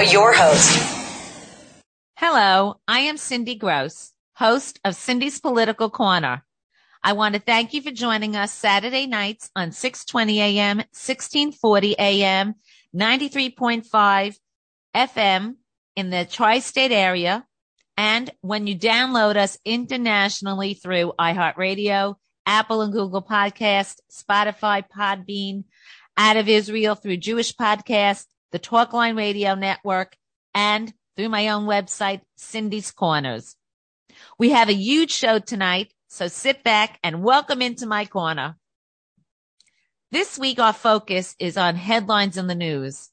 Now your host. Hello, I am Cindy Gross, host of Cindy's Political Corner. I want to thank you for joining us Saturday nights on 620 AM, 1640 AM, 93.5 FM in the tri-state area. And when you download us internationally through iHeartRadio, Apple and Google Podcast, Spotify, Podbean, out of Israel through Jewish Podcast, the Talkline Radio Network, and through my own website, Cindy's Corners. We have a huge show tonight, so sit back and welcome into my corner. This week, our focus is on headlines in the news.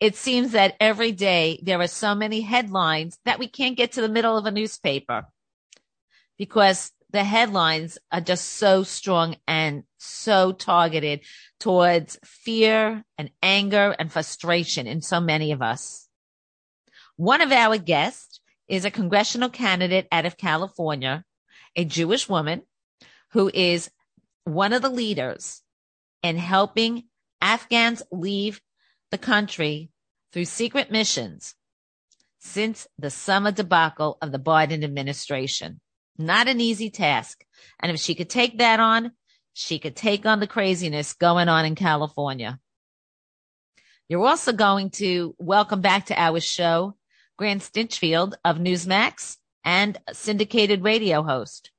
It seems that every day there are so many headlines that we can't get to the middle of a newspaper because the headlines are just so strong and so targeted towards fear and anger and frustration in so many of us. One of our guests is a congressional candidate out of California, a Jewish woman who is one of the leaders in helping Afghans leave the country through secret missions since the summer debacle of the Biden administration. Not an easy task. And if she could take that on, she could take on the craziness going on in California. You're also going to welcome back to our show Grant Stinchfield of Newsmax and syndicated radio host.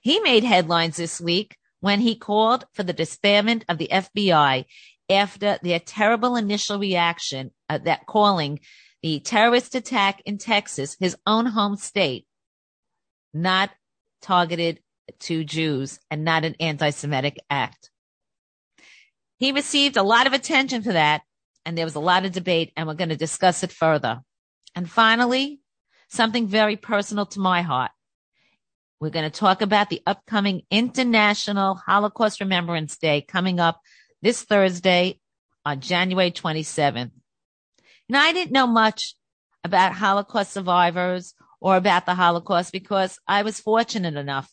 He made headlines this week when he called for the disbandment of the FBI after their terrible initial reaction uh, that calling the terrorist attack in Texas, his own home state, not targeted to Jews and not an anti-Semitic act. He received a lot of attention for that and there was a lot of debate and we're going to discuss it further. And finally, something very personal to my heart. We're going to talk about the upcoming International Holocaust Remembrance Day coming up this Thursday on January 27th. Now, I didn't know much about Holocaust survivors or about the Holocaust because I was fortunate enough.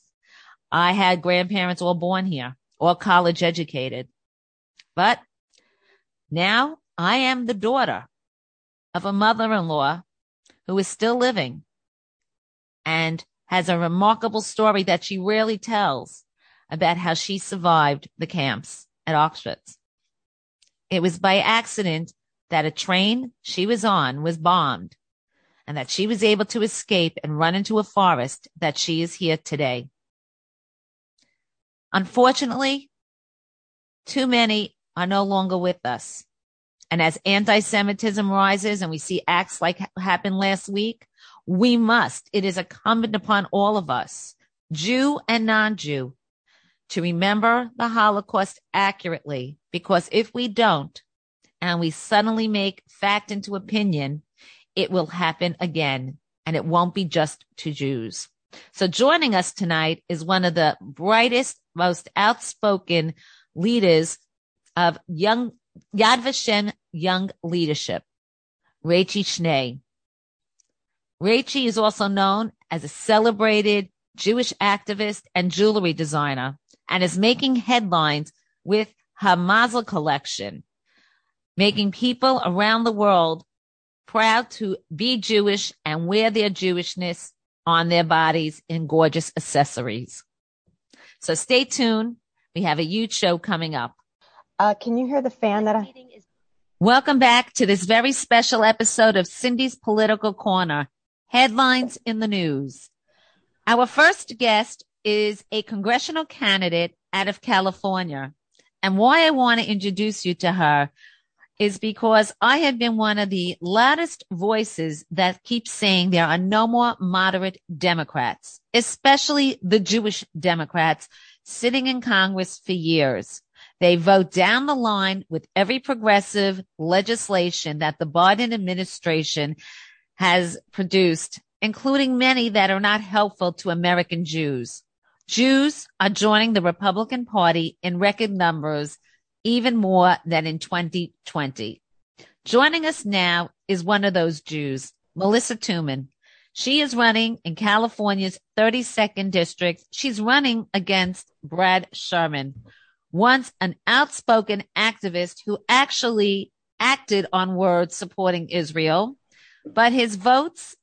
I had grandparents all born here, all college educated. But now I am the daughter of a mother-in-law who is still living and has a remarkable story that she rarely tells about how she survived the camps at Auschwitz. It was by accident that a train she was on was bombed and that she was able to escape and run into a forest that she is here today. Unfortunately, too many are no longer with us. And as anti-Semitism rises and we see acts like happened last week, we must, it is incumbent upon all of us, Jew and non-Jew, to remember the Holocaust accurately, because if we don't, and we suddenly make fact into opinion, it will happen again and it won't be just to Jews. So joining us tonight is one of the brightest, most outspoken leaders of young Yad Vashem Young Leadership, Rachie Schnee. Rachie is also known as a celebrated Jewish activist and jewelry designer and is making headlines with her Mazel collection, making people around the world proud to be Jewish and wear their Jewishness on their bodies in gorgeous accessories. So stay tuned. We have a huge show coming up. Uh, can you hear the fan that I? Welcome back to this very special episode of Cindy's Political Corner. Headlines in the news. Our first guest is a congressional candidate out of California. And why I want to introduce you to her is because I have been one of the loudest voices that keeps saying there are no more moderate Democrats, especially the Jewish Democrats sitting in Congress for years. They vote down the line with every progressive legislation that the Biden administration has produced, including many that are not helpful to American Jews. Jews are joining the Republican Party in record numbers even more than in 2020. Joining us now is one of those Jews, Melissa Toomim. She is running in California's 32nd district. She's running against Brad Sherman, once an outspoken activist who actually acted on words supporting Israel, but his votes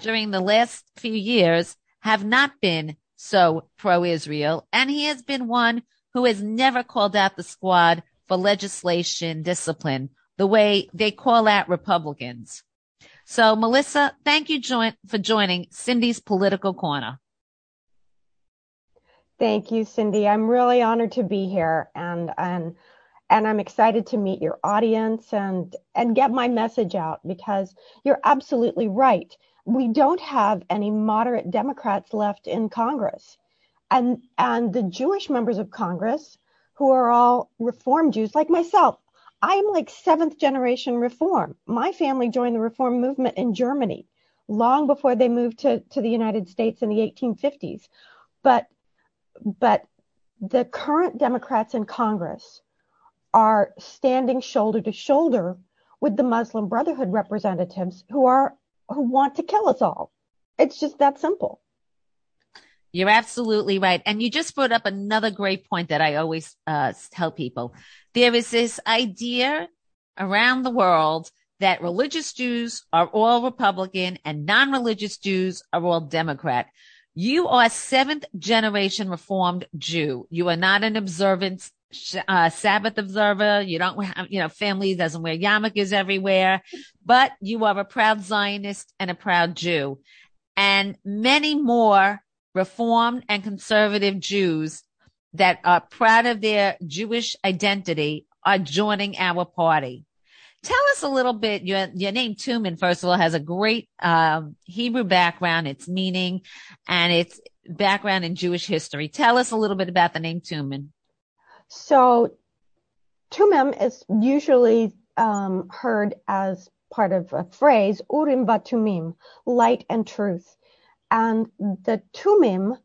during the last few years have not been so pro Israel, and he has been one who has never called out the squad for legislation discipline the way they call out Republicans. So, Melissa, thank you join, for joining Cindy's Political Corner. Thank you, Cindy. I'm really honored to be here, and and and I'm excited to meet your audience and and get my message out because you're absolutely right. We don't have any moderate Democrats left in Congress, and and the Jewish members of Congress who are all Reform Jews like myself. I'm like seventh generation Reform. My family joined the Reform movement in Germany long before they moved to, to the United States in the 1850s. But, but the current Democrats in Congress are standing shoulder to shoulder with the Muslim Brotherhood representatives who are who want to kill us all. It's just that simple. You're absolutely right. And you just brought up another great point that I always uh, tell people. There is this idea around the world that religious Jews are all Republican and non-religious Jews are all Democrat. You are seventh generation Reformed Jew. You are not an observant uh, Sabbath observer. You don't have, you know, family doesn't wear yarmulkes everywhere, but you are a proud Zionist and a proud Jew. And many more Reformed and conservative Jews that are proud of their Jewish identity are joining our party. Tell us a little bit. Your your name Toomim, first of all, has a great um, Hebrew background, its meaning, and its background in Jewish history. Tell us a little bit about the name Toomim. So, Tumim is usually um, heard as part of a phrase, Urim Vatumim, light and truth. And the Tumim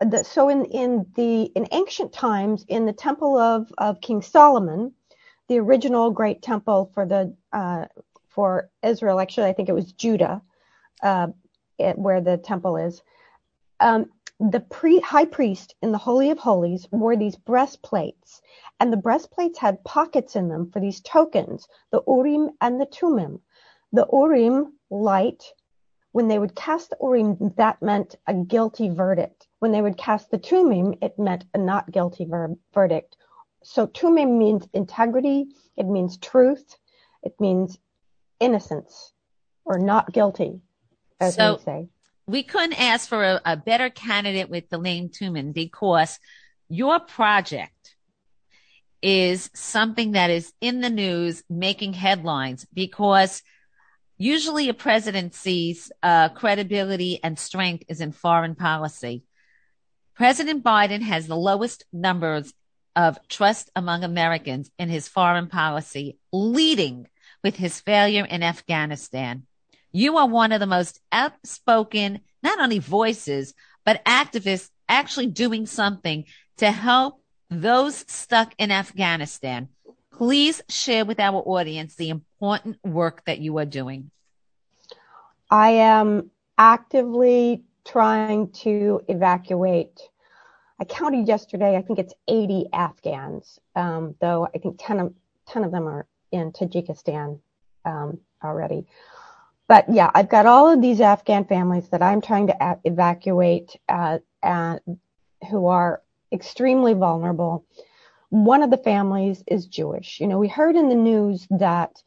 the, so in, in the in ancient times in the temple of, of King Solomon, the original great temple for the uh, for Israel, actually I think it was Judah, uh, it, where the temple is. Um, the pre, high priest in the Holy of Holies wore these breastplates, and the breastplates had pockets in them for these tokens, the Urim and the Tumim. The Urim, light. When they would cast the Urim, that meant a guilty verdict when they would cast the tumim, it meant a not guilty ver- verdict. So tumim means integrity, it means truth, it means innocence or not guilty, as so, they say. We couldn't ask for a, a better candidate with the name Toomim because your project is something that is in the news, making headlines because usually a presidency's uh, credibility and strength is in foreign policy. President Biden has the lowest numbers of trust among Americans in his foreign policy, leading with his failure in Afghanistan. You are one of the most outspoken, not only voices, but activists actually doing something to help those stuck in Afghanistan. Please share with our audience the important work that you are doing. I am actively trying to evacuate. I counted yesterday, I think it's 80 Afghans, um, though I think 10 of, 10 of them are in Tajikistan um, already. But yeah, I've got all of these Afghan families that I'm trying to evacuate uh, uh, who are extremely vulnerable. One of the families is Jewish. You know, we heard in the news that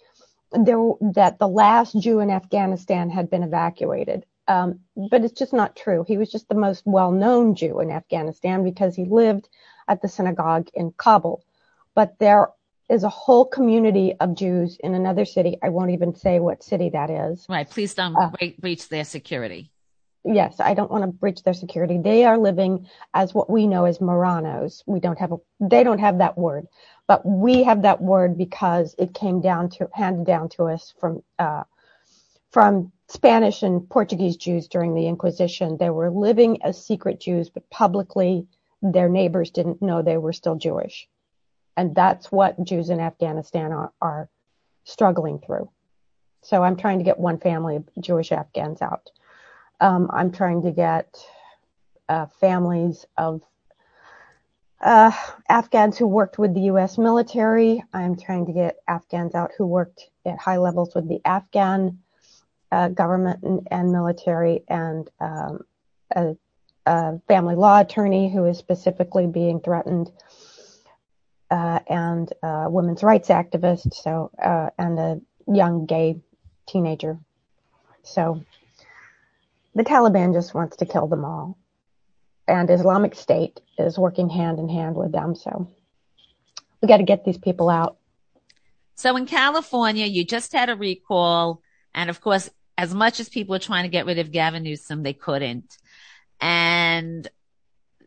that the last Jew in Afghanistan had been evacuated. Um, but it's just not true. He was just the most well-known Jew in Afghanistan because he lived at the synagogue in Kabul. But there is a whole community of Jews in another city. I won't even say what city that is. Right. Please don't uh, breach their security. Yes, I don't want to breach their security. They are living as what we know as Marranos. We don't have a, they don't have that word, but we have that word because it came down to, handed down to us from, uh, from Spanish and Portuguese Jews during the Inquisition. They were living as secret Jews, but publicly their neighbors didn't know they were still Jewish. And that's what Jews in Afghanistan are, are struggling through. So I'm trying to get one family of Jewish Afghans out. Um, I'm trying to get uh, families of uh, Afghans who worked with the U.S. military. I'm trying to get Afghans out who worked at high levels with the Afghan uh, government and, and, military and um, a, a, family law attorney who is specifically being threatened, uh, and a women's rights activist. So, uh, and a young gay teenager. So, the Taliban just wants to kill them all, and Islamic State is working hand in hand with them. So, we got to get these people out. So in California, you just had a recall. And of course, as much as people were trying to get rid of Gavin Newsom, they couldn't. And,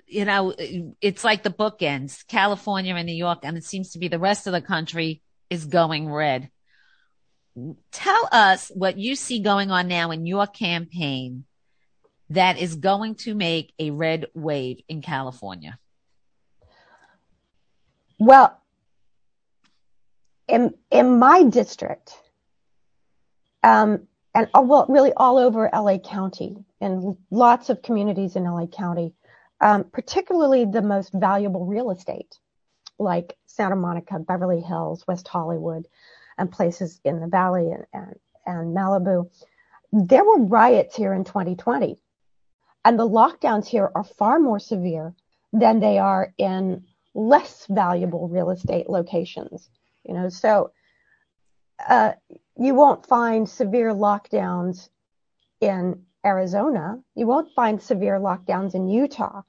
you know, it's like the bookends, California and New York, and it seems to be the rest of the country is going red. Tell us what you see going on now in your campaign that is going to make a red wave in California. Well, in in my district, um, and uh, well, really all over LA County and lots of communities in LA County, um, particularly the most valuable real estate, like Santa Monica, Beverly Hills, West Hollywood, and places in the Valley and, and, and Malibu. There were riots here in 2020, and the lockdowns here are far more severe than they are in less valuable real estate locations. You know, so uh, you won't find severe lockdowns in Arizona. You won't find severe lockdowns in Utah,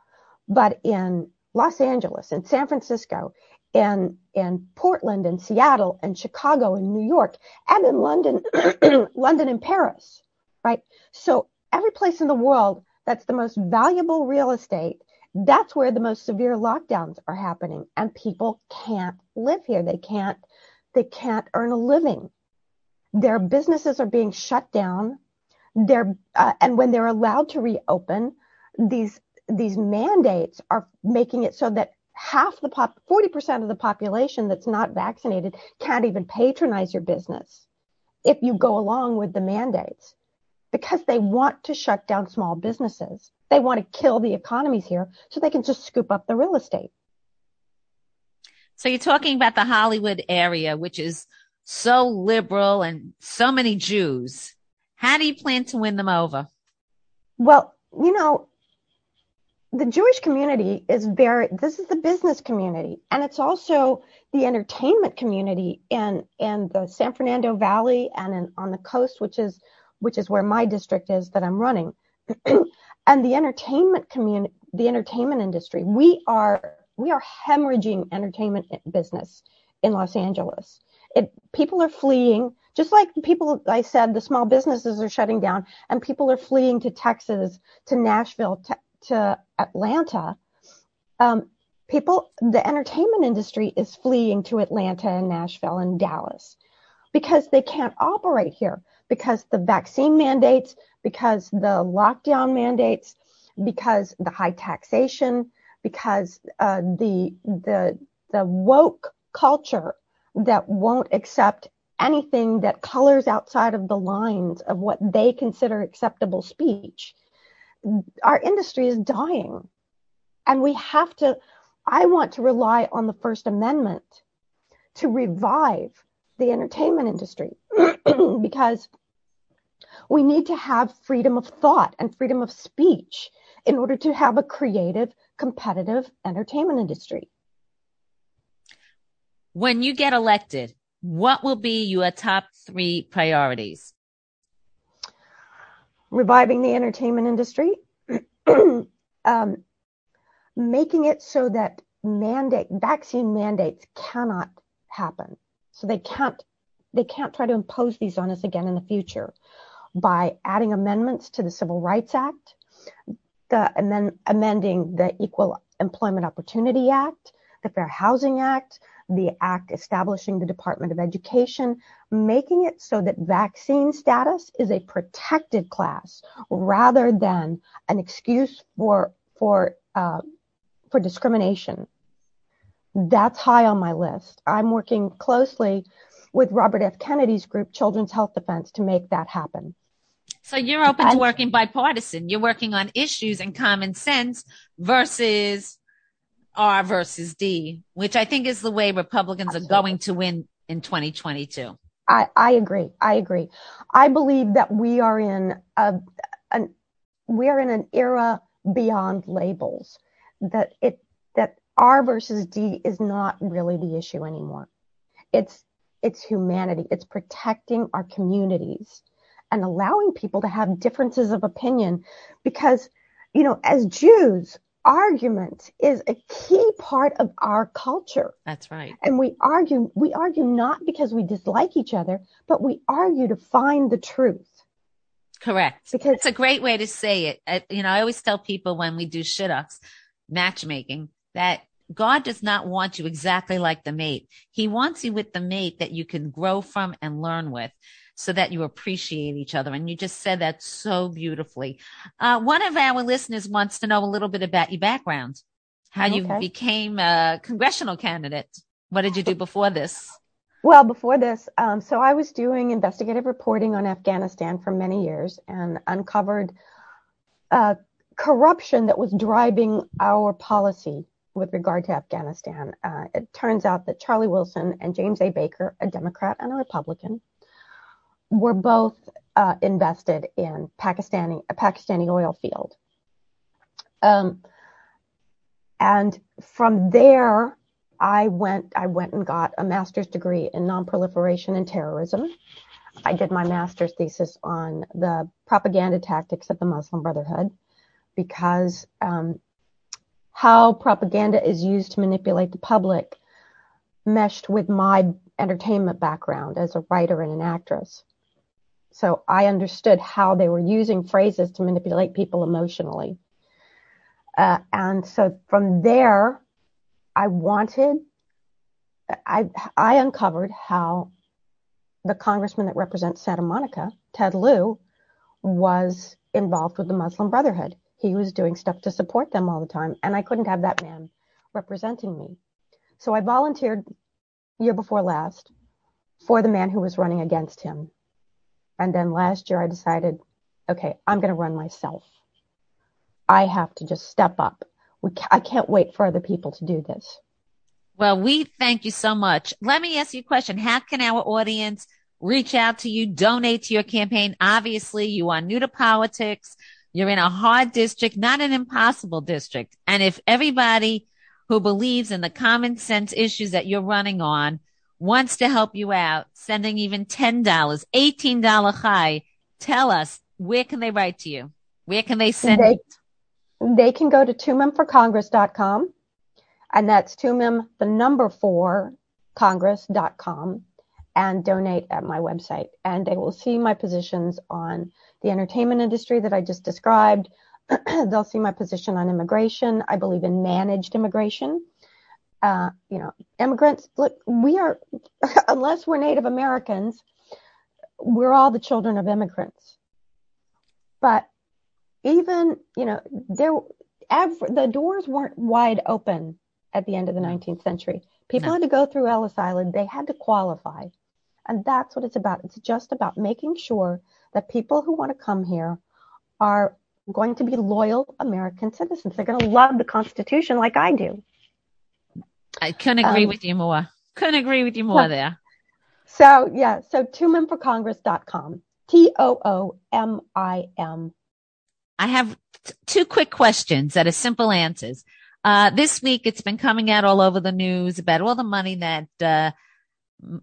but in Los Angeles in San Francisco and in Portland and Seattle and Chicago and New York and in London, London and Paris, right? So every place in the world that's the most valuable real estate that's where the most severe lockdowns are happening and people can't live here. They can't, they can't earn a living. Their businesses are being shut down. They're, uh, and when they're allowed to reopen, these, these mandates are making it so that half the pop, 40% of the population that's not vaccinated can't even patronize your business if you go along with the mandates because they want to shut down small businesses. They want to kill the economies here so they can just scoop up the real estate. So you're talking about the Hollywood area, which is so liberal and so many Jews. How do you plan to win them over? Well, you know, the Jewish community is very, this is the business community and it's also the entertainment community in, in the San Fernando Valley and in, on the coast, which is which is where my district is that I'm running, and the entertainment community, the entertainment industry. We are we are hemorrhaging entertainment business in Los Angeles. It, people are fleeing, just like people I said, the small businesses are shutting down, and people are fleeing to Texas, to Nashville, to, to Atlanta. Um, people, the entertainment industry is fleeing to Atlanta and Nashville and Dallas because they can't operate here because the vaccine mandates, because the lockdown mandates, because the high taxation, because uh, the the the woke culture that won't accept anything that colors outside of the lines of what they consider acceptable speech. Our industry is dying. And we have to, I want to rely on the First Amendment to revive the entertainment industry because we need to have freedom of thought and freedom of speech in order to have a creative, competitive entertainment industry. When you get elected, what will be your top three priorities? Reviving the entertainment industry, um, making it so that mandate vaccine mandates cannot happen. So they can't they can't try to impose these on us again in the future by adding amendments to the Civil Rights Act, the amend, amending the Equal Employment Opportunity Act, the Fair Housing Act, the act establishing the Department of Education, making it so that vaccine status is a protected class rather than an excuse for for uh, for discrimination. That's high on my list. I'm working closely with Robert F. Kennedy's group, Children's Health Defense, to make that happen. So you're open to working bipartisan. You're working on issues and common sense versus R versus D, which I think is the way Republicans Absolutely. are going to win in 2022. I, I agree. I agree. I believe that we are in a, an, we are in an era beyond labels that it, that R versus D is not really the issue anymore. It's, it's humanity. It's protecting our communities and allowing people to have differences of opinion because, you know, as Jews, argument is a key part of our culture. That's right. And we argue, we argue not because we dislike each other, but we argue to find the truth. Correct. Because it's a great way to say it. I, you know, I always tell people when we do shidduchs, matchmaking, that God does not want you exactly like the mate. He wants you with the mate that you can grow from and learn with so that you appreciate each other. And you just said that so beautifully. Uh, one of our listeners wants to know a little bit about your background, how okay. you became a congressional candidate. What did you do before this? Well, before this, um, so I was doing investigative reporting on Afghanistan for many years and uncovered uh, corruption that was driving our policy with regard to Afghanistan. Uh, it turns out that Charlie Wilson and James A. Baker, a Democrat and a Republican, were both uh, invested in Pakistani a Pakistani oil field. Um, and from there, I went I went and got a master's degree in nonproliferation and terrorism. I did my master's thesis on the propaganda tactics of the Muslim Brotherhood because um, how propaganda is used to manipulate the public meshed with my entertainment background as a writer and an actress. So I understood how they were using phrases to manipulate people emotionally. Uh, and so from there, I wanted, I, I uncovered how the congressman that represents Santa Monica, Ted Lieu, was involved with the Muslim Brotherhood. He was doing stuff to support them all the time, and I couldn't have that man representing me. So I volunteered year before last for the man who was running against him. And then last year I decided, okay, I'm going to run myself. I have to just step up. We, I can't wait for other people to do this. Well, we thank you so much. Let me ask you a question. How can our audience reach out to you, donate to your campaign? Obviously, you are new to politics. You're in a hard district, not an impossible district. And if everybody who believes in the common sense issues that you're running on wants to help you out, sending even $10, $18 chai, tell us where can they write to you? Where can they send they, it? They can go to toomimforcongress.com and that's toomim, the number four, congress.com and donate at my website. And they will see my positions on the entertainment industry that I just described. They'll see my position on immigration. I believe in managed immigration uh, you know, immigrants, look, we are, unless we're Native Americans, we're all the children of immigrants. But even, you know, there, the doors weren't wide open at the end of the 19th century. People no. had to go through Ellis Island. They had to qualify. And that's what it's about. It's just about making sure that people who want to come here are going to be loyal American citizens. They're going to love the Constitution like I do. I couldn't agree um, with you more. Couldn't agree with you more there. So yeah, so toomimforcongress.com. T O O M I M. I have t- two quick questions that are simple answers. Uh, this week it's been coming out all over the news about all the money that, uh,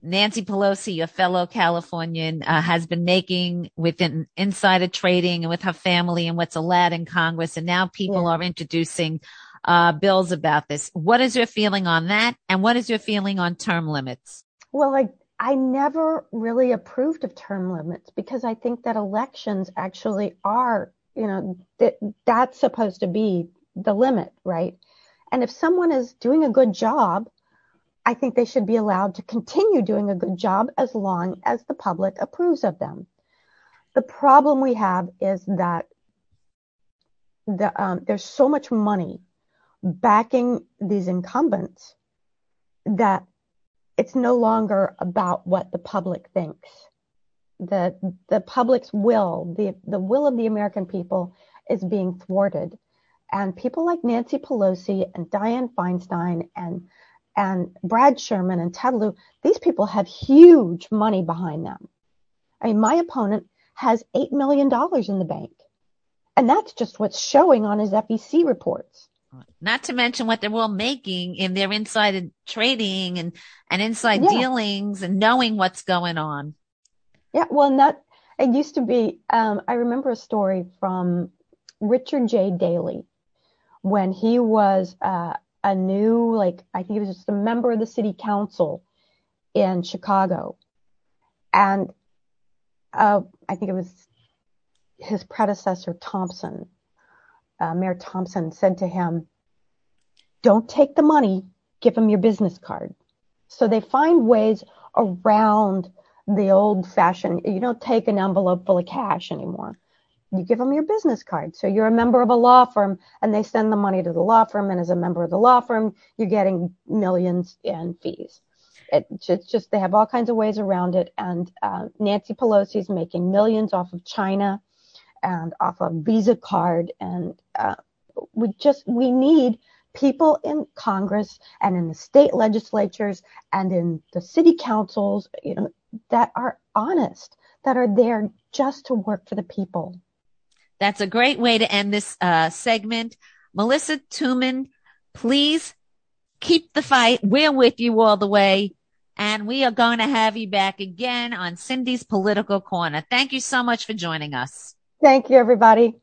Nancy Pelosi, your fellow Californian, uh, has been making within insider trading and with her family and what's allowed in Congress. And now people yeah. are introducing uh, bills about this. What is your feeling on that? And what is your feeling on term limits? Well, I, I never really approved of term limits because I think that elections actually are, you know, that that's supposed to be the limit, right? And if someone is doing a good job, I think they should be allowed to continue doing a good job as long as the public approves of them. The problem we have is that the, um, there's so much money backing these incumbents that it's no longer about what the public thinks. The the public's will, the the will of the American people is being thwarted. And people like Nancy Pelosi and Dianne Feinstein and and Brad Sherman and Ted Lieu, these people have huge money behind them. I mean, my opponent has $8 million in the bank. And that's just what's showing on his FEC reports. Not to mention what they're all making in their inside trading and, and inside yeah. dealings and knowing what's going on. Yeah, well, and that it used to be. Um, I remember a story from Richard J. Daley when he was uh, a new, like I think he was just a member of the city council in Chicago, and uh, I think it was his predecessor Thompson, uh, Mayor Thompson, said to him, "Don't take the money. Give him your business card." So they find ways around the old fashioned, you don't take an envelope full of cash anymore. You give them your business card. So you're a member of a law firm and they send the money to the law firm. And as a member of the law firm, you're getting millions in fees. it's just, they have all kinds of ways around it. And uh, Nancy Pelosi is making millions off of China and off a Visa card. And uh, we just, we need people in Congress and in the state legislatures and in the city councils, you know, that are honest, that are there just to work for the people. That's a great way to end this uh, segment. Melissa Toomim, please keep the fight. We're with you all the way. And we are going to have you back again on Cindy's Political Corner. Thank you so much for joining us. Thank you, everybody.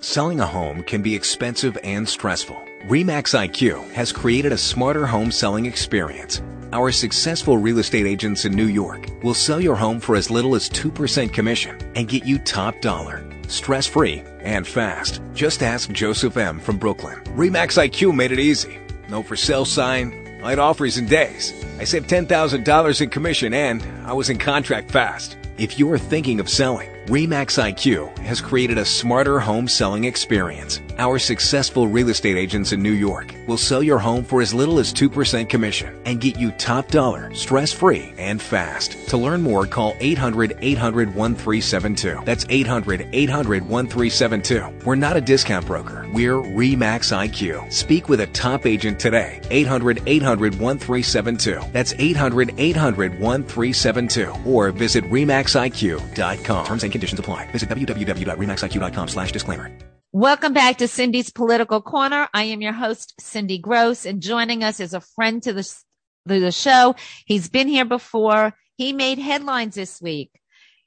Selling a home can be expensive and stressful. REMAX IQ has created a smarter home selling experience our successful real estate agents in New York will sell your home for as little as 2% commission and get you top dollar, stress free, and fast. Just ask Joseph M. from Brooklyn. REMAX IQ made it easy. No for sale sign, light offers in days. I saved $10,000 in commission and I was in contract fast. If you are thinking of selling, REMAX IQ has created a smarter home selling experience. Our successful real estate agents in New York will sell your home for as little as 2% commission and get you top dollar, stress free, and fast. To learn more, call 800 800 1372. That's 800 800 1372. We're not a discount broker. We're REMAX IQ. Speak with a top agent today. 800 800 1372. That's 800 800 1372. Or visit REMAXIQ.com. Terms and conditions apply. Visit www.remaxiq.com slash disclaimer. Welcome back to Cindy's Political Corner. I am your host, Cindy Gross, and joining us is a friend to the, to the show. He's been here before. He made headlines this week.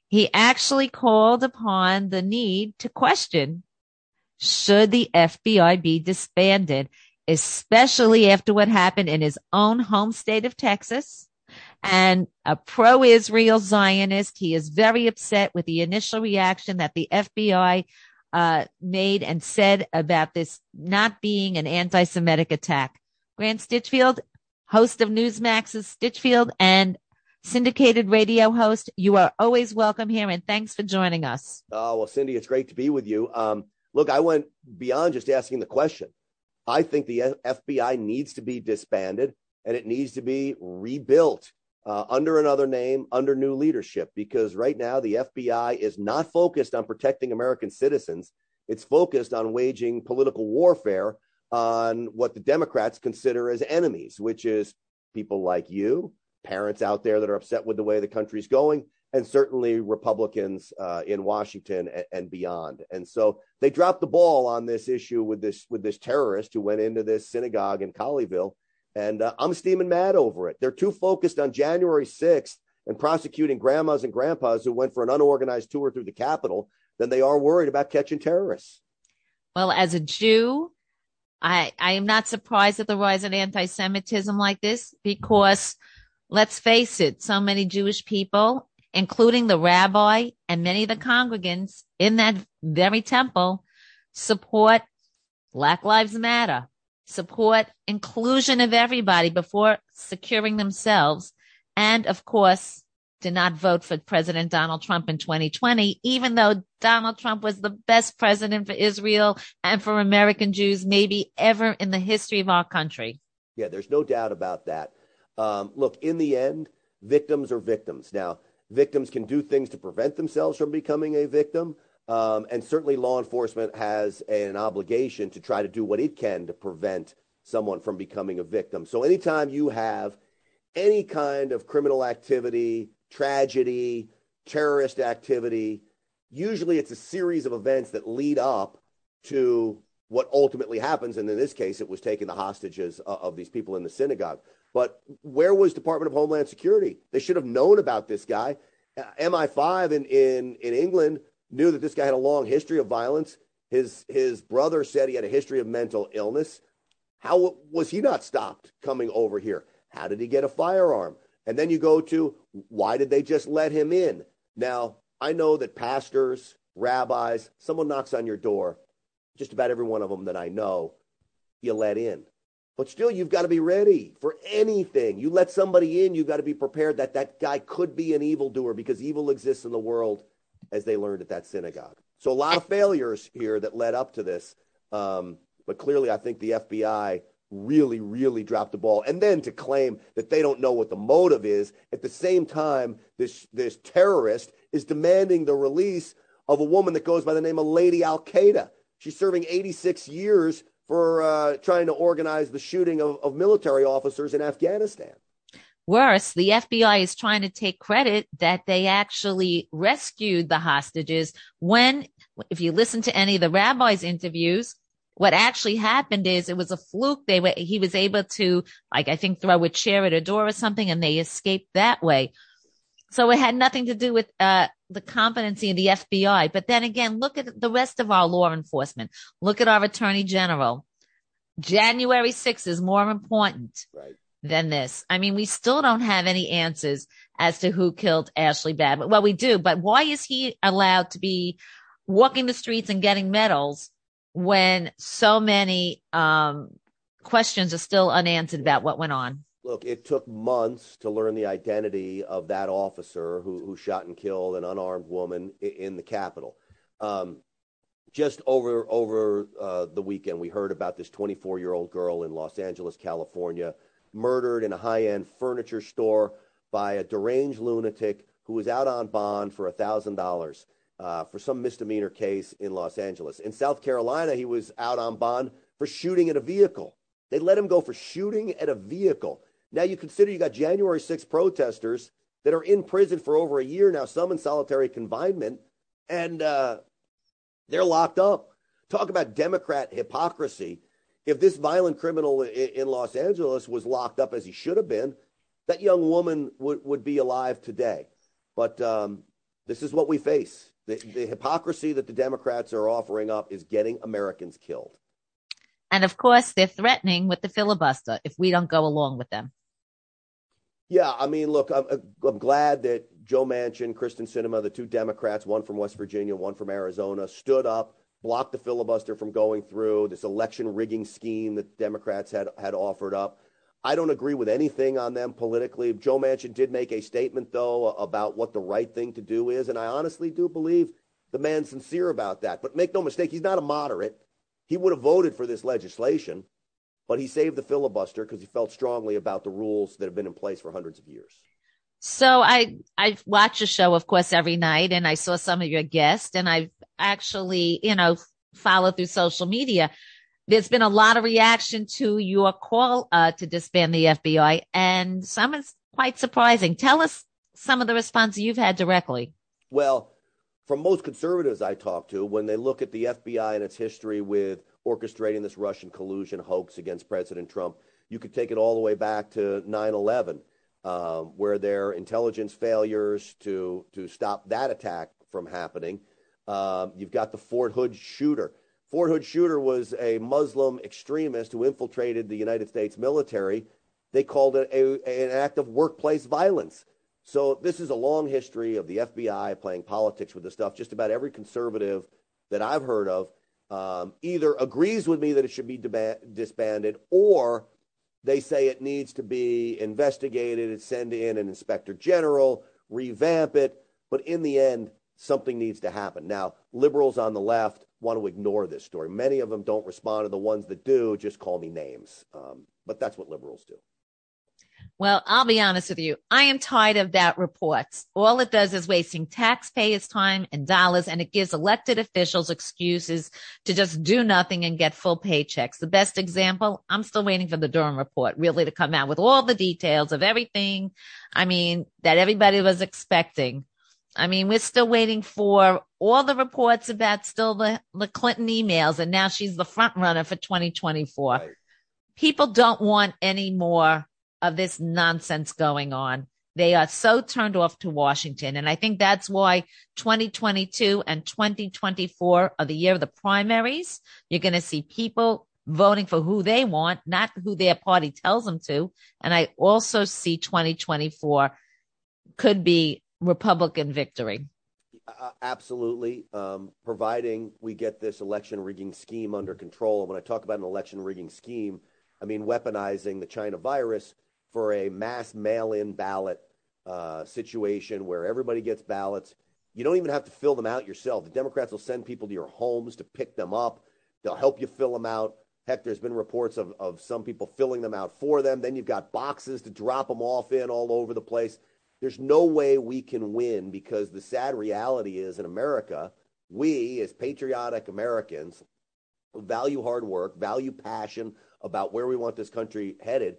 He actually called upon the need to question should the FBI be disbanded, especially after what happened in his own home state of Texas and a pro Israel Zionist. He is very upset with the initial reaction that the FBI uh, made and said about this not being an anti Semitic attack. Grant Stinchfield, host of Newsmax's Stinchfield and syndicated radio host, you are always welcome here and thanks for joining us. Oh, well, Cindy, it's great to be with you. Um, look, I went beyond just asking the question. I think the FBI needs to be disbanded and it needs to be rebuilt uh, under another name, under new leadership, because right now the FBI is not focused on protecting American citizens. It's focused on waging political warfare on what the Democrats consider as enemies, which is people like you, parents out there that are upset with the way the country's going, and certainly Republicans uh, in Washington and, and, beyond. And so they dropped the ball on this issue with this with this terrorist who went into this synagogue in Colleyville and uh, I'm steaming mad over it. They're too focused on January 6th and prosecuting grandmas and grandpas who went for an unorganized tour through the Capitol than they are worried about catching terrorists. Well, as a Jew, I, I am not surprised at the rise of anti-Semitism like this because let's face it, so many Jewish people, including the rabbi and many of the congregants in that very temple, support Black Lives Matter support inclusion of everybody before securing themselves. And of course, did not vote for President Donald Trump in 2020, even though Donald Trump was the best president for Israel and for American Jews, maybe ever in the history of our country. Yeah, there's no doubt about that. Um, look, in the end, victims are victims. Now, victims can do things to prevent themselves from becoming a victim. Um, and certainly law enforcement has an obligation to try to do what it can to prevent someone from becoming a victim. So anytime you have any kind of criminal activity, tragedy, terrorist activity, usually it's a series of events that lead up to what ultimately happens. And in this case, it was taking the hostages of these people in the synagogue. But where was Department of Homeland Security? They should have known about this guy. Uh, MI5 in, in, in England knew that this guy had a long history of violence. His, his brother said he had a history of mental illness. How was he not stopped coming over here? How did he get a firearm? And then you go to why did they just let him in? Now, I know that pastors, rabbis, someone knocks on your door, just about every one of them that I know, you let in. But still, you've got to be ready for anything. You let somebody in, you've got to be prepared that that guy could be an evildoer because evil exists in the world, as they learned at that synagogue. So a lot of failures here that led up to this. Um, but clearly, I think the FBI really, really dropped the ball. And then to claim that they don't know what the motive is, at the same time, this this terrorist is demanding the release of a woman that goes by the name of Lady Al Qaeda. She's serving 86 years for uh, trying to organize the shooting of, of military officers in Afghanistan. Worse, the FBI is trying to take credit that they actually rescued the hostages when, if you listen to any of the rabbis' interviews, what actually happened is it was a fluke. They were, he was able to, like, I think throw a chair at a door or something and they escaped that way. So it had nothing to do with, uh, the competency of the FBI. But then again, look at the rest of our law enforcement. Look at our attorney general. January 6th is more important right. Than this. I mean, we still don't have any answers as to who killed Ashli Babbitt. Well, we do, but why is he allowed to be walking the streets and getting medals when so many um, questions are still unanswered about what went on? Look, it took months to learn the identity of that officer who, who shot and killed an unarmed woman in, the Capitol. Um, just over over uh, the weekend, we heard about this 24 year old girl in Los Angeles, California, murdered in a high end furniture store by a deranged lunatic who was out on bond for thousand uh, dollars for some misdemeanor case in Los Angeles. In South Carolina, he was out on bond for shooting at a vehicle. They let him go for shooting at a vehicle. Now you consider you got January 6 protesters that are in prison for over a year now, some in solitary confinement, and uh, they're locked up. Talk about Democrat hypocrisy. If this violent criminal in Los Angeles was locked up as he should have been, that young woman would, would be alive today. But um, this is what we face. The, the hypocrisy that the Democrats are offering up is getting Americans killed. And of course, they're threatening with the filibuster if we don't go along with them. Yeah, I mean, look, I'm, I'm glad that Joe Manchin, Kyrsten Sinema, the two Democrats, one from West Virginia, one from Arizona, stood up, blocked the filibuster from going through this election rigging scheme that Democrats had had offered up. I don't agree with anything on them politically. Joe Manchin did make a statement, though, about what the right thing to do is, and I honestly do believe the man's sincere about that. But make no mistake, he's not a moderate. He would have voted for this legislation but he saved the filibuster because he felt strongly about the rules that have been in place for hundreds of years. So I I watch a show, of course, every night, and I saw some of your guests, and I've actually, you know, followed through social media. There's been a lot of reaction to your call uh, to disband the FBI, and some is quite surprising. Tell us some of the response you've had directly. Well, from most conservatives I talk to, when they look at the FBI and its history with orchestrating this Russian collusion hoax against President Trump. You could take it all the way back to 9 11, um, where their intelligence failures to, to stop that attack from happening. Um, you've got the Fort Hood shooter. Fort Hood shooter was a Muslim extremist who infiltrated the United States military. They called it an act of workplace violence. So this is a long history of the FBI playing politics with this stuff. Just about every conservative that I've heard of um, either agrees with me that it should be disbanded or they say it needs to be investigated, send in an inspector general, revamp it. But in the end, something needs to happen. Now, liberals on the left want to ignore this story. Many of them don't respond to the ones that do, just call me names. Um, but that's what liberals do. Well, I'll be honest with you. I am tired of that report. All it does is wasting taxpayers' time and dollars, and it gives elected officials excuses to just do nothing and get full paychecks. The best example, I'm still waiting for the Durham report really to come out with all the details of everything. I mean, that everybody was expecting. I mean, we're still waiting for all the reports about still the, the Clinton emails, and now she's the front runner for 2024. Right. People don't want any more of this nonsense going on. They are so turned off to Washington. And I think that's why 2022 and 2024 are the year of the primaries. You're going to see people voting for who they want, not who their party tells them to. And I also see 2024 could be Republican victory. Uh, absolutely. Um, providing we get this election rigging scheme under control. And when I talk about an election rigging scheme, I mean weaponizing the China virus for a mass mail-in ballot uh, situation where everybody gets ballots. You don't even have to fill them out yourself. The Democrats will send people to your homes to pick them up. They'll help you fill them out. Heck, there's been reports of, of some people filling them out for them. Then you've got boxes to drop them off in all over the place. There's no way we can win because the sad reality is in America, we as patriotic Americans value hard work, value passion about where we want this country headed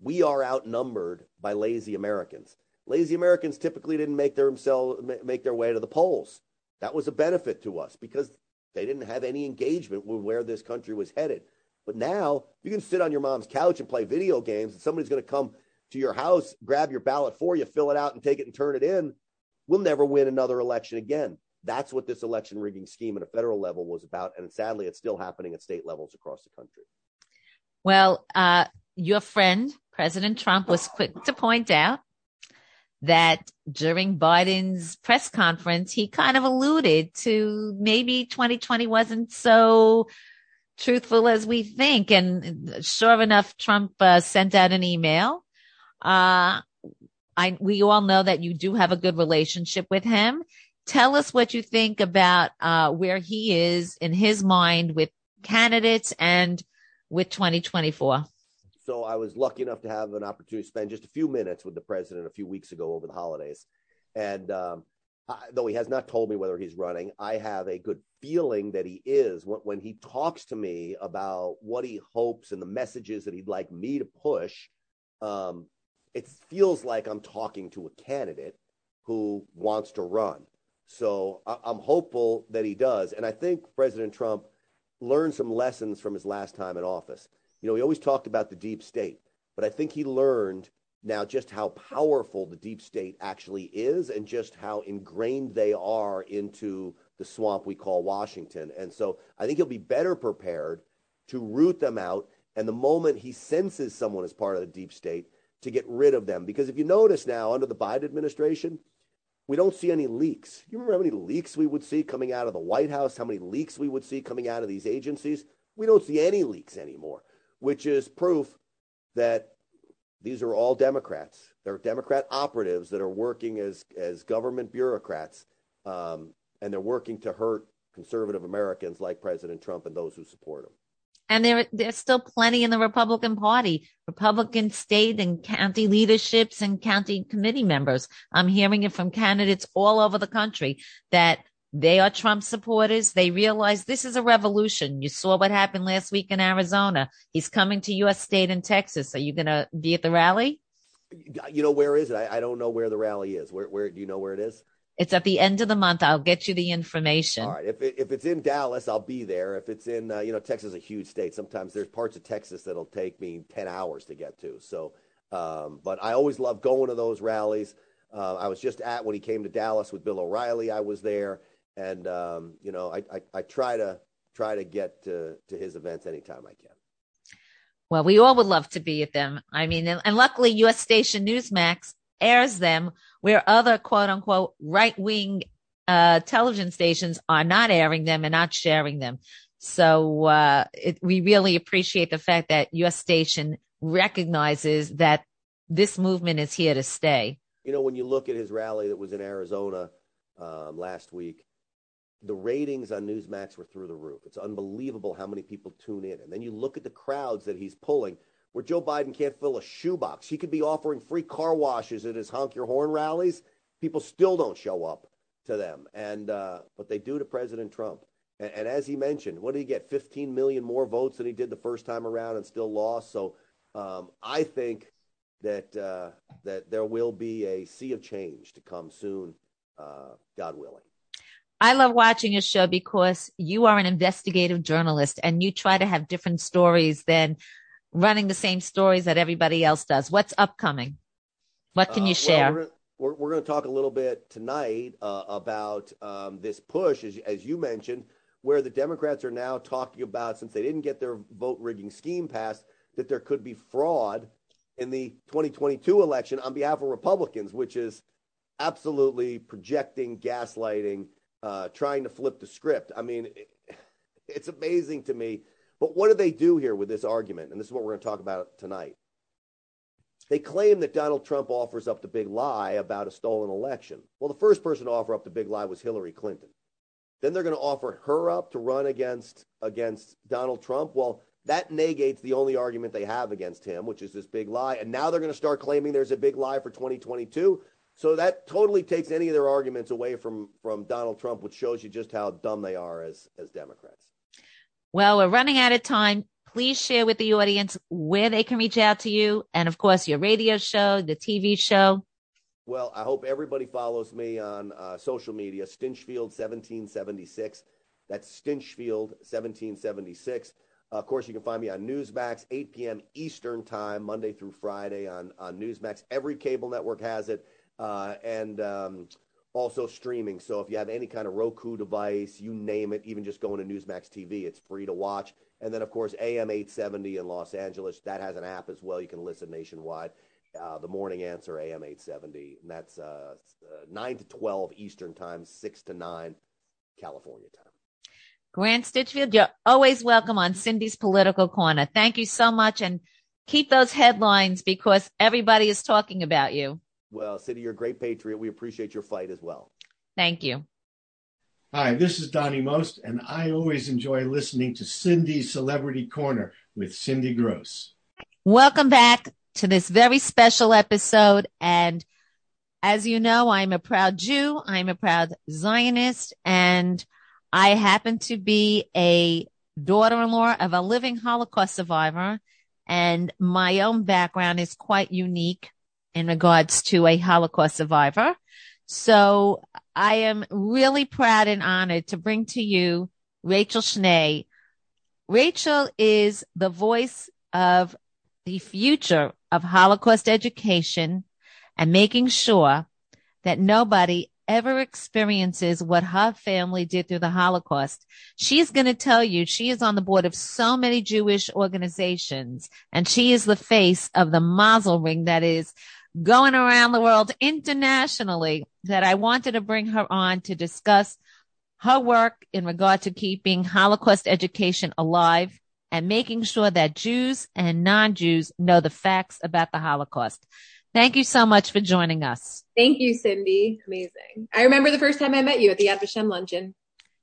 we are outnumbered by lazy Americans. Lazy Americans typically didn't make themselves make their way to the polls. That was a benefit to us because they didn't have any engagement with where this country was headed. But now you can sit on your mom's couch and play video games, and somebody's going to come to your house, grab your ballot for you, fill it out, and take it and turn it in. We'll never win another election again. That's what this election rigging scheme at a federal level was about, and sadly, it's still happening at state levels across the country. Well, uh, your friend President Trump was quick to point out that during Biden's press conference, he kind of alluded to maybe 2020 wasn't so truthful as we think. And sure enough, Trump uh, sent out an email. Uh, I, we all know that you do have a good relationship with him. Tell us what you think about uh, where he is in his mind with candidates and with 2024. So I was lucky enough to have an opportunity to spend just a few minutes with the president a few weeks ago over the holidays. And um, I, though he has not told me whether he's running, I have a good feeling that he is. When, when he talks to me about what he hopes and the messages that he'd like me to push, um, it feels like I'm talking to a candidate who wants to run. So I, I'm hopeful that he does. And I think President Trump learned some lessons from his last time in office. You know, he always talked about the deep state, but I think he learned now just how powerful the deep state actually is and just how ingrained they are into the swamp we call Washington. And so I think he'll be better prepared to root them out. And the moment he senses someone as part of the deep state, to get rid of them. Because if you notice now, under the Biden administration, we don't see any leaks. You remember how many leaks we would see coming out of the White House, how many leaks we would see coming out of these agencies? We don't see any leaks anymore which is proof that these are all Democrats. They're Democrat operatives that are working as as government bureaucrats, um, and they're working to hurt conservative Americans like President Trump and those who support him. And there, there's still plenty in the Republican Party, Republican state and county leaderships and county committee members. I'm hearing it from candidates all over the country that they are Trump supporters. They realize this is a revolution. You saw what happened last week in Arizona. He's coming to your state in Texas. Are you going to be at the rally? You know, where is it? I, I, don't know where the rally is. Where, where do you know where it is? It's at the end of the month. I'll get you the information. All right. If it, if it's in Dallas, I'll be there. If it's in, uh, you know, Texas is a huge state. Sometimes there's parts of Texas that'll take me 10 hours to get to. So, um, but I always love going to those rallies. Uh, I was just at when he came to Dallas with Bill O'Reilly. I was there and um, you know, I, I, I try to try to get to to his events anytime I can. Well, we all would love to be at them. I mean, and, and luckily, U.S. station Newsmax airs them where other quote unquote right wing uh, television stations are not airing them and not sharing them. So uh, it, we really appreciate the fact that U.S. station recognizes that this movement is here to stay. You know, when you look at his rally that was in Arizona um, last week, the ratings on Newsmax were through the roof. It's unbelievable how many people tune in. And then you look at the crowds that he's pulling where Joe Biden can't fill a shoebox. He could be offering free car washes at his honk your horn rallies. People still don't show up to them, and uh, but they do to President Trump. And, and, as he mentioned, what did he get? 15 million more votes than he did the first time around, and still lost. So um, I think that uh, that there will be a sea of change to come soon, uh, God willing. I love watching your show because you are an investigative journalist and you try to have different stories than running the same stories that everybody else does. What's upcoming? What can you uh, share? Well, we're, we're, going to talk a little bit tonight uh, about um, this push, as, as you mentioned, where the Democrats are now talking about, since they didn't get their vote rigging scheme passed, that there could be fraud in the 2022 election on behalf of Republicans, which is absolutely projecting, gaslighting, uh, trying to flip the script. I mean, it, it's amazing to me. But what do they do here with this argument? And this is what we're going to talk about tonight. They claim that Donald Trump offers up the big lie about a stolen election. Well, the first person to offer up the big lie was Hillary Clinton. Then they're going to offer her up to run against against Donald Trump. Well, that negates the only argument they have against him, which is this big lie. And now they're going to start claiming there's a big lie for 2022. So that totally takes any of their arguments away from from Donald Trump, which shows you just how dumb they are as as Democrats. Well, we're running out of time. Please share with the audience where they can reach out to you, and of course your radio show, the TV show. Well, I hope everybody follows me on uh, social media. Stinchfield seventeen seventy six. That's Stinchfield seventeen seventy six. Uh, of course, you can find me on Newsmax, 8 p.m. Eastern Time, Monday through Friday on, on Newsmax. Every cable network has it uh, and um, also streaming. So if you have any kind of Roku device, you name it, even just going to Newsmax TV, it's free to watch. And then, of course, AM 870 in Los Angeles, that has an app as well. You can listen nationwide. Uh, the Morning Answer, AM 870, and that's uh, uh, 9 to 12 Eastern Time, 6 to 9 California time. Grant Stinchfield, you're always welcome on Cindy's Political Corner. Thank you so much, and keep those headlines because everybody is talking about you. Well, Cindy, you're a great patriot. We appreciate your fight as well. Thank you. Hi, this is Donny Most, and I always enjoy listening to Cindy's Celebrity Corner with Cindy Gross. Welcome back to this very special episode. And as you know, I'm a proud Jew. I'm a proud Zionist, and I happen to be a daughter-in-law of a living Holocaust survivor. And my own background is quite unique in regards to a Holocaust survivor. So I am really proud and honored to bring to you Rachel Schnee. Rachel is the voice of the future of Holocaust education and making sure that nobody ever experiences what her family did through the Holocaust. She's going to tell you she is on the board of so many Jewish organizations and she is the face of the Mazel ring that is going around the world internationally that I wanted to bring her on to discuss her work in regard to keeping Holocaust education alive and making sure that Jews and non-Jews know the facts about the Holocaust. Thank you so much for joining us. Thank you, Cindy. Amazing. I remember the first time I met you at the Yad Vashem luncheon.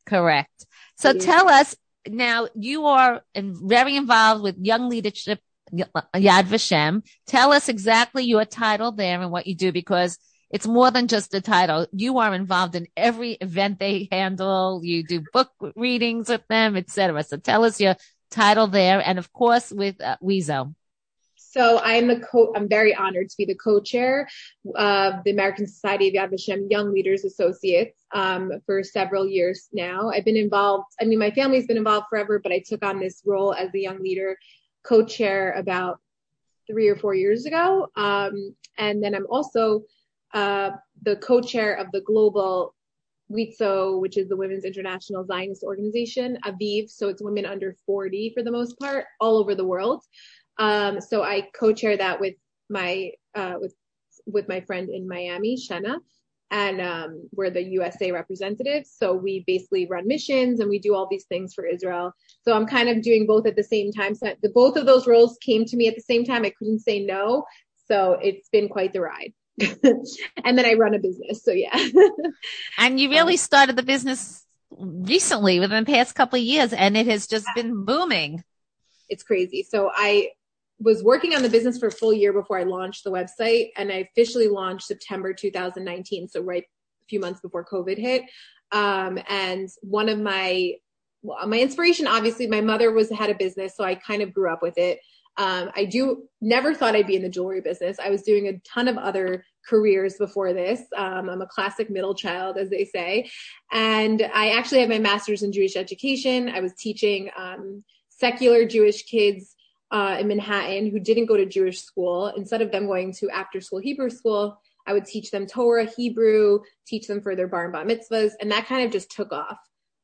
Correct. So yeah. tell us now, you are very involved with young leadership Yad Vashem. Tell us exactly your title there and what you do because it's more than just a title. You are involved in every event they handle. You do book readings with them, etc. So tell us your title there, and of course with uh, WIZO. So I'm the co. I'm very honored to be the co-chair of the American Society of Yad Vashem Young Leaders Associates um, for several years now. I've been involved. I mean, my family's been involved forever, but I took on this role as the young leader co-chair about three or four years ago. Um, and then I'm also uh, the co-chair of the global WIZO, which is the Women's International Zionist Organization, Aviv. So it's women under 40 for the most part, all over the world. Um, so I co-chair that with my uh, with with my friend in Miami, Shanna and um, we're the USA representatives. So we basically run missions and we do all these things for Israel. So I'm kind of doing both at the same time. So the both of those roles came to me at the same time. I couldn't say no. So it's been quite the ride. and then I run a business. So yeah. and you really um, started the business recently within the past couple of years and it has just been booming. It's crazy. So I was working on the business for a full year before I launched the website, and I officially launched September 2019, so right a few months before COVID hit. Um, and one of my well, my inspiration, obviously, my mother was had a business, so I kind of grew up with it. Um, I do never thought I'd be in the jewelry business. I was doing a ton of other careers before this. Um, I'm a classic middle child, as they say. And I actually have my master's in Jewish education. I was teaching um, secular Jewish kids uh, in Manhattan who didn't go to Jewish school. Instead of them going to after school Hebrew school, I would teach them Torah, Hebrew, teach them for their bar and bat mitzvahs. And that kind of just took off.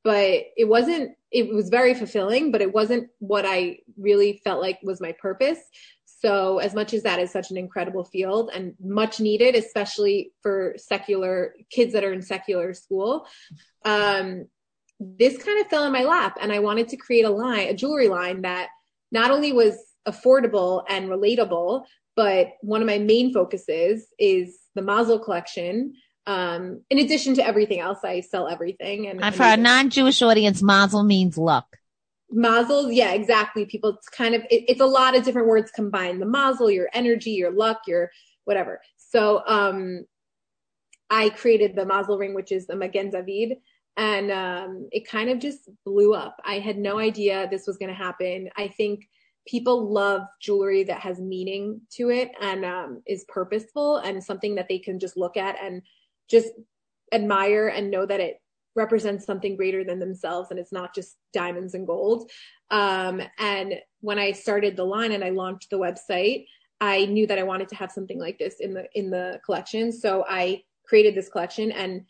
But it wasn't, it was very fulfilling, but it wasn't what I really felt like was my purpose. So as much as that is such an incredible field and much needed, especially for secular kids that are in secular school, um, this kind of fell in my lap and I wanted to create a line, a jewelry line that not only was affordable and relatable, but one of my main focuses is the Mazel collection. Um, in addition to everything else, I sell everything. And, and for a non-Jewish audience, Mazel means luck mazel yeah exactly people it's kind of it, it's a lot of different words combined the mazel your energy your luck your whatever so um i created the mazel ring which is the magen david and um it kind of just blew up i had no idea this was going to happen i think people love jewelry that has meaning to it and um is purposeful and something that they can just look at and just admire and know that it represents something greater than themselves and it's not just diamonds and gold. Um, and when I started the line and I launched the website, I knew that I wanted to have something like this in the in the collection. So I created this collection and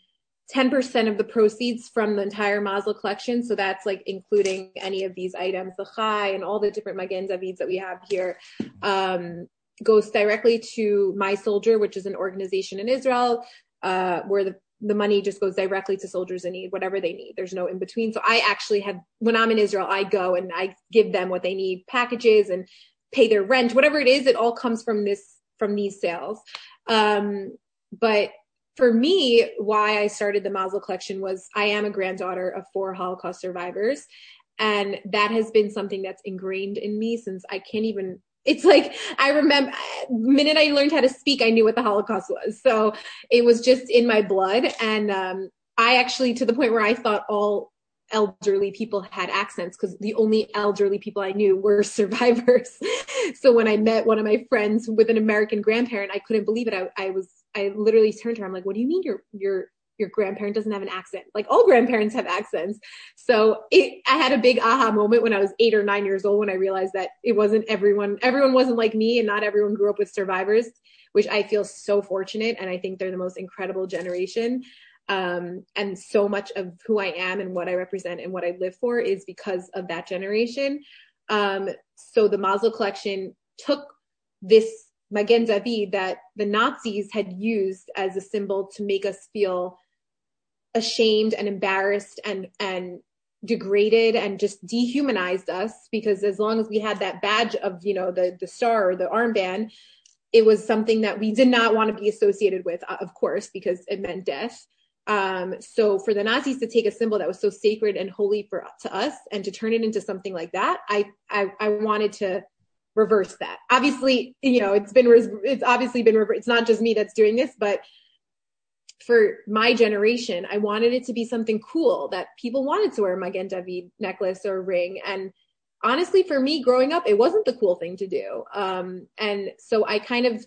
10% of the proceeds from the entire Mazel collection. So that's like including any of these items, the chai and all the different Magen Davids that we have here, um, goes directly to My Soldier, which is an organization in Israel, uh, where the the money just goes directly to soldiers in need, whatever they need. There's no in between. So I actually have, when I'm in Israel, I go and I give them what they need, packages and pay their rent, whatever it is. It all comes from this, from these sales. Um, but for me, why I started the Mazel collection was I am a granddaughter of four Holocaust survivors. And that has been something that's ingrained in me since I can't even it's like I remember minute I learned how to speak, I knew what the Holocaust was. So it was just in my blood. And um, I actually, to the point where I thought all elderly people had accents because the only elderly people I knew were survivors. so when I met one of my friends with an American grandparent, I couldn't believe it. I, I was, I literally turned to her. I'm like, what do you mean you're, you're your grandparent doesn't have an accent. Like all grandparents have accents. So it, I had a big aha moment when I was eight or nine years old when I realized that it wasn't everyone, everyone wasn't like me and not everyone grew up with survivors, which I feel so fortunate. And I think they're the most incredible generation. Um, and so much of who I am and what I represent and what I live for is because of that generation. Um, so the Mazel collection took this Magen David that the Nazis had used as a symbol to make us feel ashamed and embarrassed and and degraded and just dehumanized us because as long as we had that badge of you know the the star or the armband it was something that we did not want to be associated with of course because it meant death. Um, so for the nazis to take a symbol that was so sacred and holy for to us and to turn it into something like that i i, I wanted to reverse that obviously you know it's been it's obviously been it's not just me that's doing this but for my generation, I wanted it to be something cool that people wanted to wear a Magen David necklace or ring. And honestly, for me growing up, it wasn't the cool thing to do. Um, and so I kind of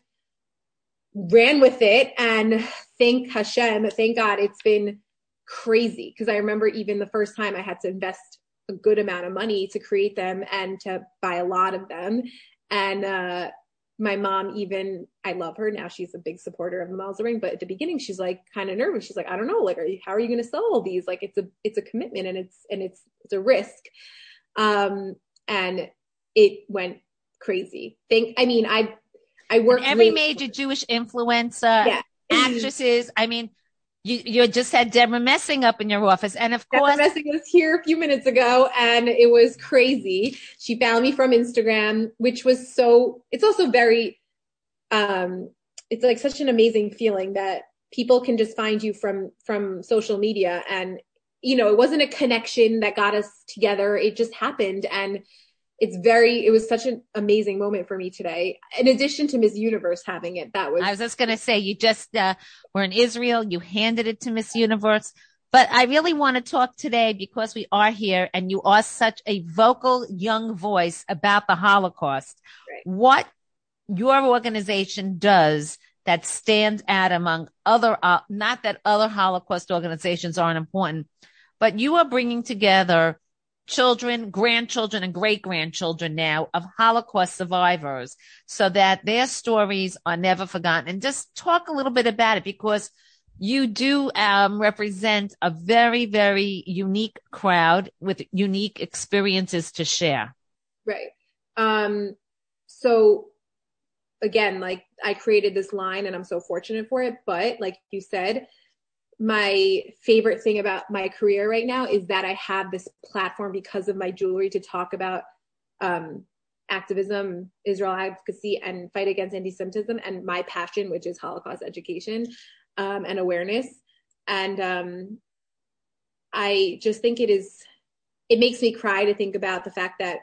ran with it and thank Hashem, thank God it's been crazy. Cause I remember even the first time I had to invest a good amount of money to create them and to buy a lot of them. And, uh, my mom even I love her now she's a big supporter of the Mazel ring but at the beginning she's like kind of nervous she's like I don't know like are you, how are you going to sell all these like it's a it's a commitment and it's and it's it's a risk um and it went crazy think I mean I I work every major Jewish influencer yeah. actresses I mean you you just had Debra Messing up in your office, and of course, Debra Messing was here a few minutes ago, and it was crazy. She found me from Instagram, which was so. It's also very, um, it's like such an amazing feeling that people can just find you from from social media, and you know, it wasn't a connection that got us together. It just happened, and it's very it was such an amazing moment for me today. In addition to miss universe having it that was I was just going to say you just uh, were in Israel you handed it to Miss Universe. But I really want to talk today because we are here and you are such a vocal young voice about the Holocaust. Right. what your organization does that stands out among other uh, not that other Holocaust organizations aren't important but you are bringing together children, grandchildren, and great grandchildren now of Holocaust survivors so that their stories are never forgotten. And just talk a little bit about it because you do um, represent a very, very unique crowd with unique experiences to share. Right. Um, so again, like I created this line and I'm so fortunate for it. But like you said, my favorite thing about my career right now is that I have this platform because of my jewelry to talk about um, activism, Israel advocacy, and fight against anti-Semitism, and my passion, which is Holocaust education um, and awareness. And um, I just think it is. It makes me cry to think about the fact that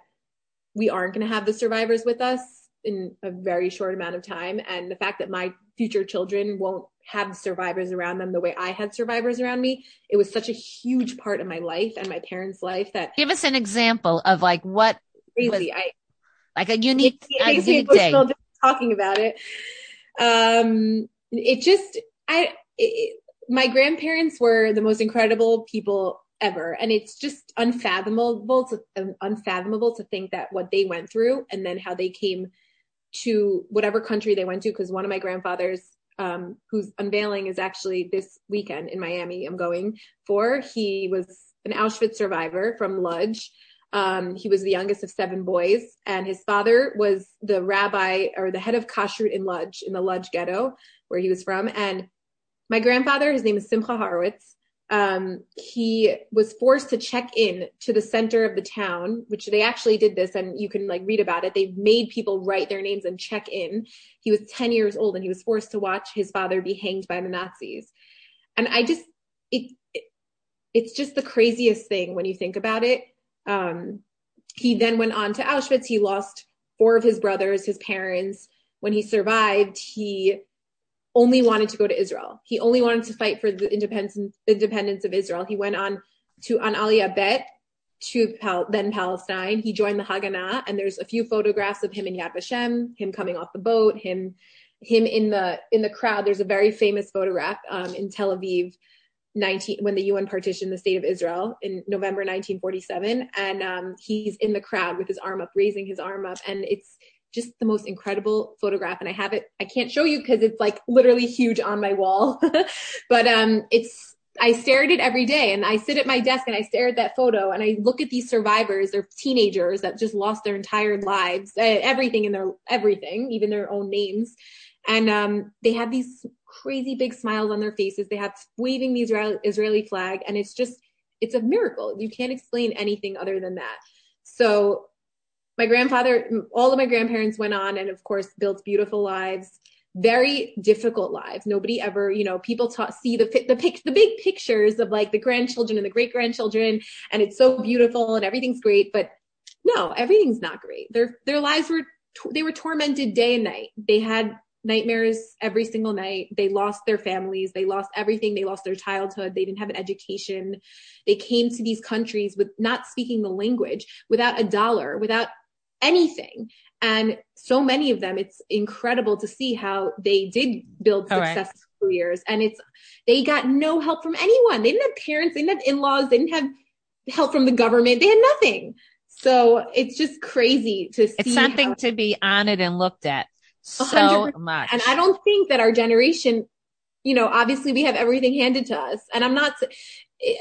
we aren't going to have the survivors with us in a very short amount of time, and the fact that my future children won't have survivors around them the way I had survivors around me. It was such a huge part of my life and my parents' life that Give us an example of like what crazy. Was- I like a unique, it a makes me unique day. talking about it. Um, it just I it, my grandparents were the most incredible people ever, and it's just unfathomable to um, unfathomable to think that what they went through and then how they came to whatever country they went to. Because one of my grandfathers, um, whose unveiling is actually this weekend in Miami, I'm going for. He was an Auschwitz survivor from Lodz. Um, he was the youngest of seven boys, and his father was the rabbi or the head of kashrut in Lodz, in the Lodz ghetto where he was from. And my grandfather, his name is Simcha Horowitz. Um, he was forced to check in to the center of the town, which they actually did this, and you can like read about it. They made people write their names and check in. He was 10 years old, and he was forced to watch his father be hanged by the Nazis. And I just, it, it it's just the craziest thing when you think about it. Um, he then went on to Auschwitz. He lost four of his brothers, his parents. When he survived, he only wanted to go to Israel. He only wanted to fight for the independence, independence of Israel. He went on to on Aliyah Bet to Pal- then Palestine. He joined the Haganah, and there's a few photographs of him in Yad Vashem, him coming off the boat, him him in the in the crowd. There's a very famous photograph um, in Tel Aviv 19 when the UN partitioned the state of Israel in November 1947 and um, he's in the crowd with his arm up raising his arm up and it's just the most incredible photograph and I have it I can't show you because it's like literally huge on my wall but um it's I stare at it every day and I sit at my desk and I stare at that photo and I look at these survivors they're teenagers that just lost their entire lives uh, everything in their everything even their own names and um, they have these crazy big smiles on their faces. They have waving the Israeli, Israeli flag, and it's just it's a miracle. You can't explain anything other than that. So my grandfather, all of my grandparents went on, and of course built beautiful lives. Very difficult lives. Nobody ever, you know, people ta- see the the pic, the big pictures of like the grandchildren and the great grandchildren, and it's so beautiful and everything's great. But no, everything's not great. Their their lives were they were tormented day and night. They had nightmares every single night. They lost their families. They lost everything. They lost their childhood. They didn't have an education. They came to these countries with not speaking the language, without a dollar, without anything. And so many of them, it's incredible to see how they did build successful careers. And it's, they got no help from anyone. They didn't have parents. They didn't have in-laws. They didn't have help from the government. They had nothing. So it's just crazy to see. It's something how- to be honored and looked at so 100%. much. And I don't think that our generation, you know, obviously we have everything handed to us. And I'm not,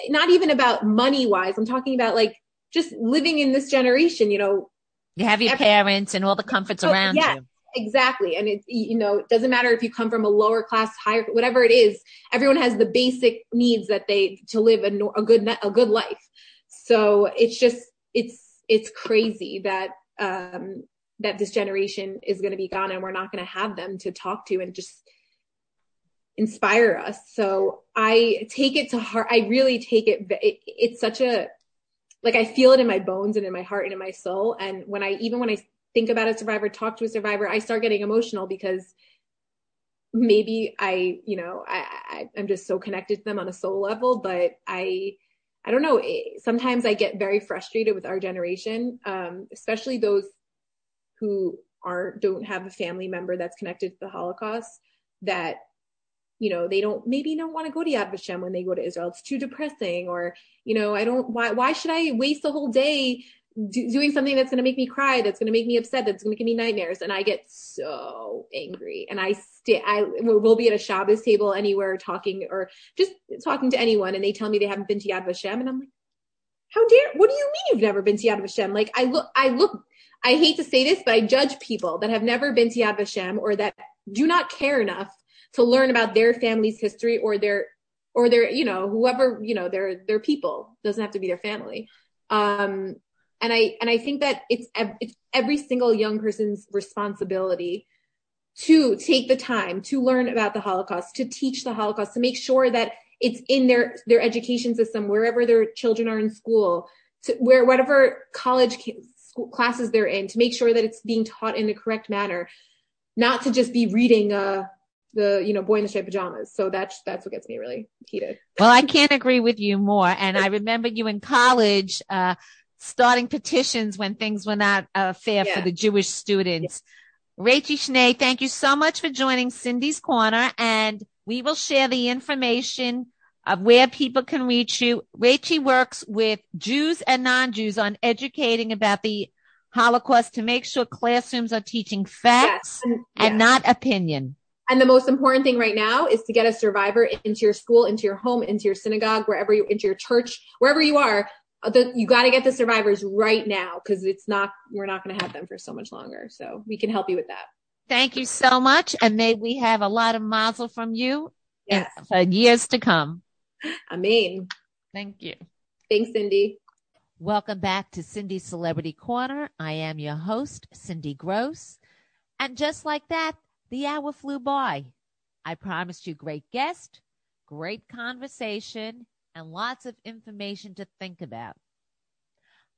not even about money wise. I'm talking about like just living in this generation, you know. You have your every- parents and all the comforts Oh, around yeah. you. Exactly. And it, you know, it doesn't matter if you come from a lower class, higher, whatever it is, everyone has the basic needs that they, to live a, a good, a good life. So it's just, it's, it's crazy that, um, that this generation is going to be gone and we're not going to have them to talk to and just inspire us. So I take it to heart. I really take it. it it's such a, like I feel it in my bones and in my heart and in my soul. And when I, even when I think about a survivor, talk to a survivor, I start getting emotional because maybe I, you know, I, I I'm just so connected to them on a soul level, but I, I don't know. Sometimes I get very frustrated with our generation, um, especially those who aren't don't have a family member that's connected to the Holocaust. That you know they don't maybe don't want to go to Yad Vashem when they go to Israel. It's too depressing, or you know I don't. Why why should I waste the whole day do, doing something that's going to make me cry, that's going to make me upset, that's going to give me nightmares. And I get so angry. And I stay, I will be at a Shabbos table anywhere talking or just talking to anyone. And they tell me they haven't been to Yad Vashem. And I'm like, how dare, what do you mean you've never been to Yad Vashem? Like I look, I look, I hate to say this, but I judge people that have never been to Yad Vashem or that do not care enough to learn about their family's history or their, or their, you know, whoever, you know, their, their people doesn't have to be their family. Um, and I and I think that it's it's every single young person's responsibility to take the time to learn about the Holocaust, to teach the Holocaust, to make sure that it's in their their education system wherever their children are in school, to where whatever college classes they're in, to make sure that it's being taught in the correct manner, not to just be reading uh the you know boy in the striped pajamas so that's that's what gets me really heated well i can't agree with you more and i remember you in college uh starting petitions when things were not uh, fair yeah. for the Jewish students. Yeah. Rachel Schnee, thank you so much for joining Cindy's Corner, and we will share the information of where people can reach you. Rachel works with Jews and non-Jews on educating about the Holocaust to make sure classrooms are teaching facts yes. and, and not opinion. And the most important thing right now is to get a survivor into your school, into your home, into your synagogue, wherever you, into your church, wherever you are, the, you got to get the survivors right now because it's not we're not going to have them for so much longer. So we can help you with that. Thank you so much and may we have a lot of mazel from you yes. for years to come. I mean thank you. Thanks cindy. Welcome back to cindy's celebrity corner. I am your host cindy gross. And just like that the hour flew by i promised you great guest great conversation and lots of information to think about.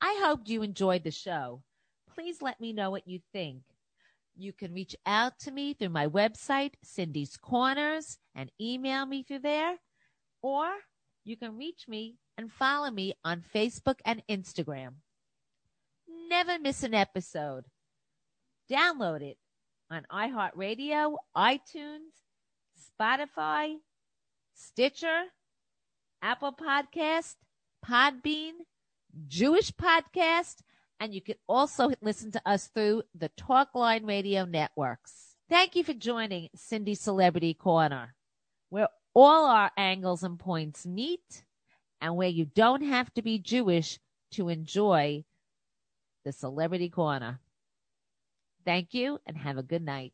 I hoped you enjoyed the show. Please let me know what you think. You can reach out to me through my website, Cindy's Corners, and email me through there. Or you can reach me and follow me on Facebook and Instagram. Never miss an episode. Download it on iHeartRadio, iTunes, Spotify, Stitcher, Apple Podcast, Podbean, Jewish Podcast, and you can also listen to us through the Talkline Radio networks. Thank you for joining Cindy Celebrity Corner, where all our angles and points meet and where you don't have to be Jewish to enjoy the Celebrity Corner. Thank you and have a good night.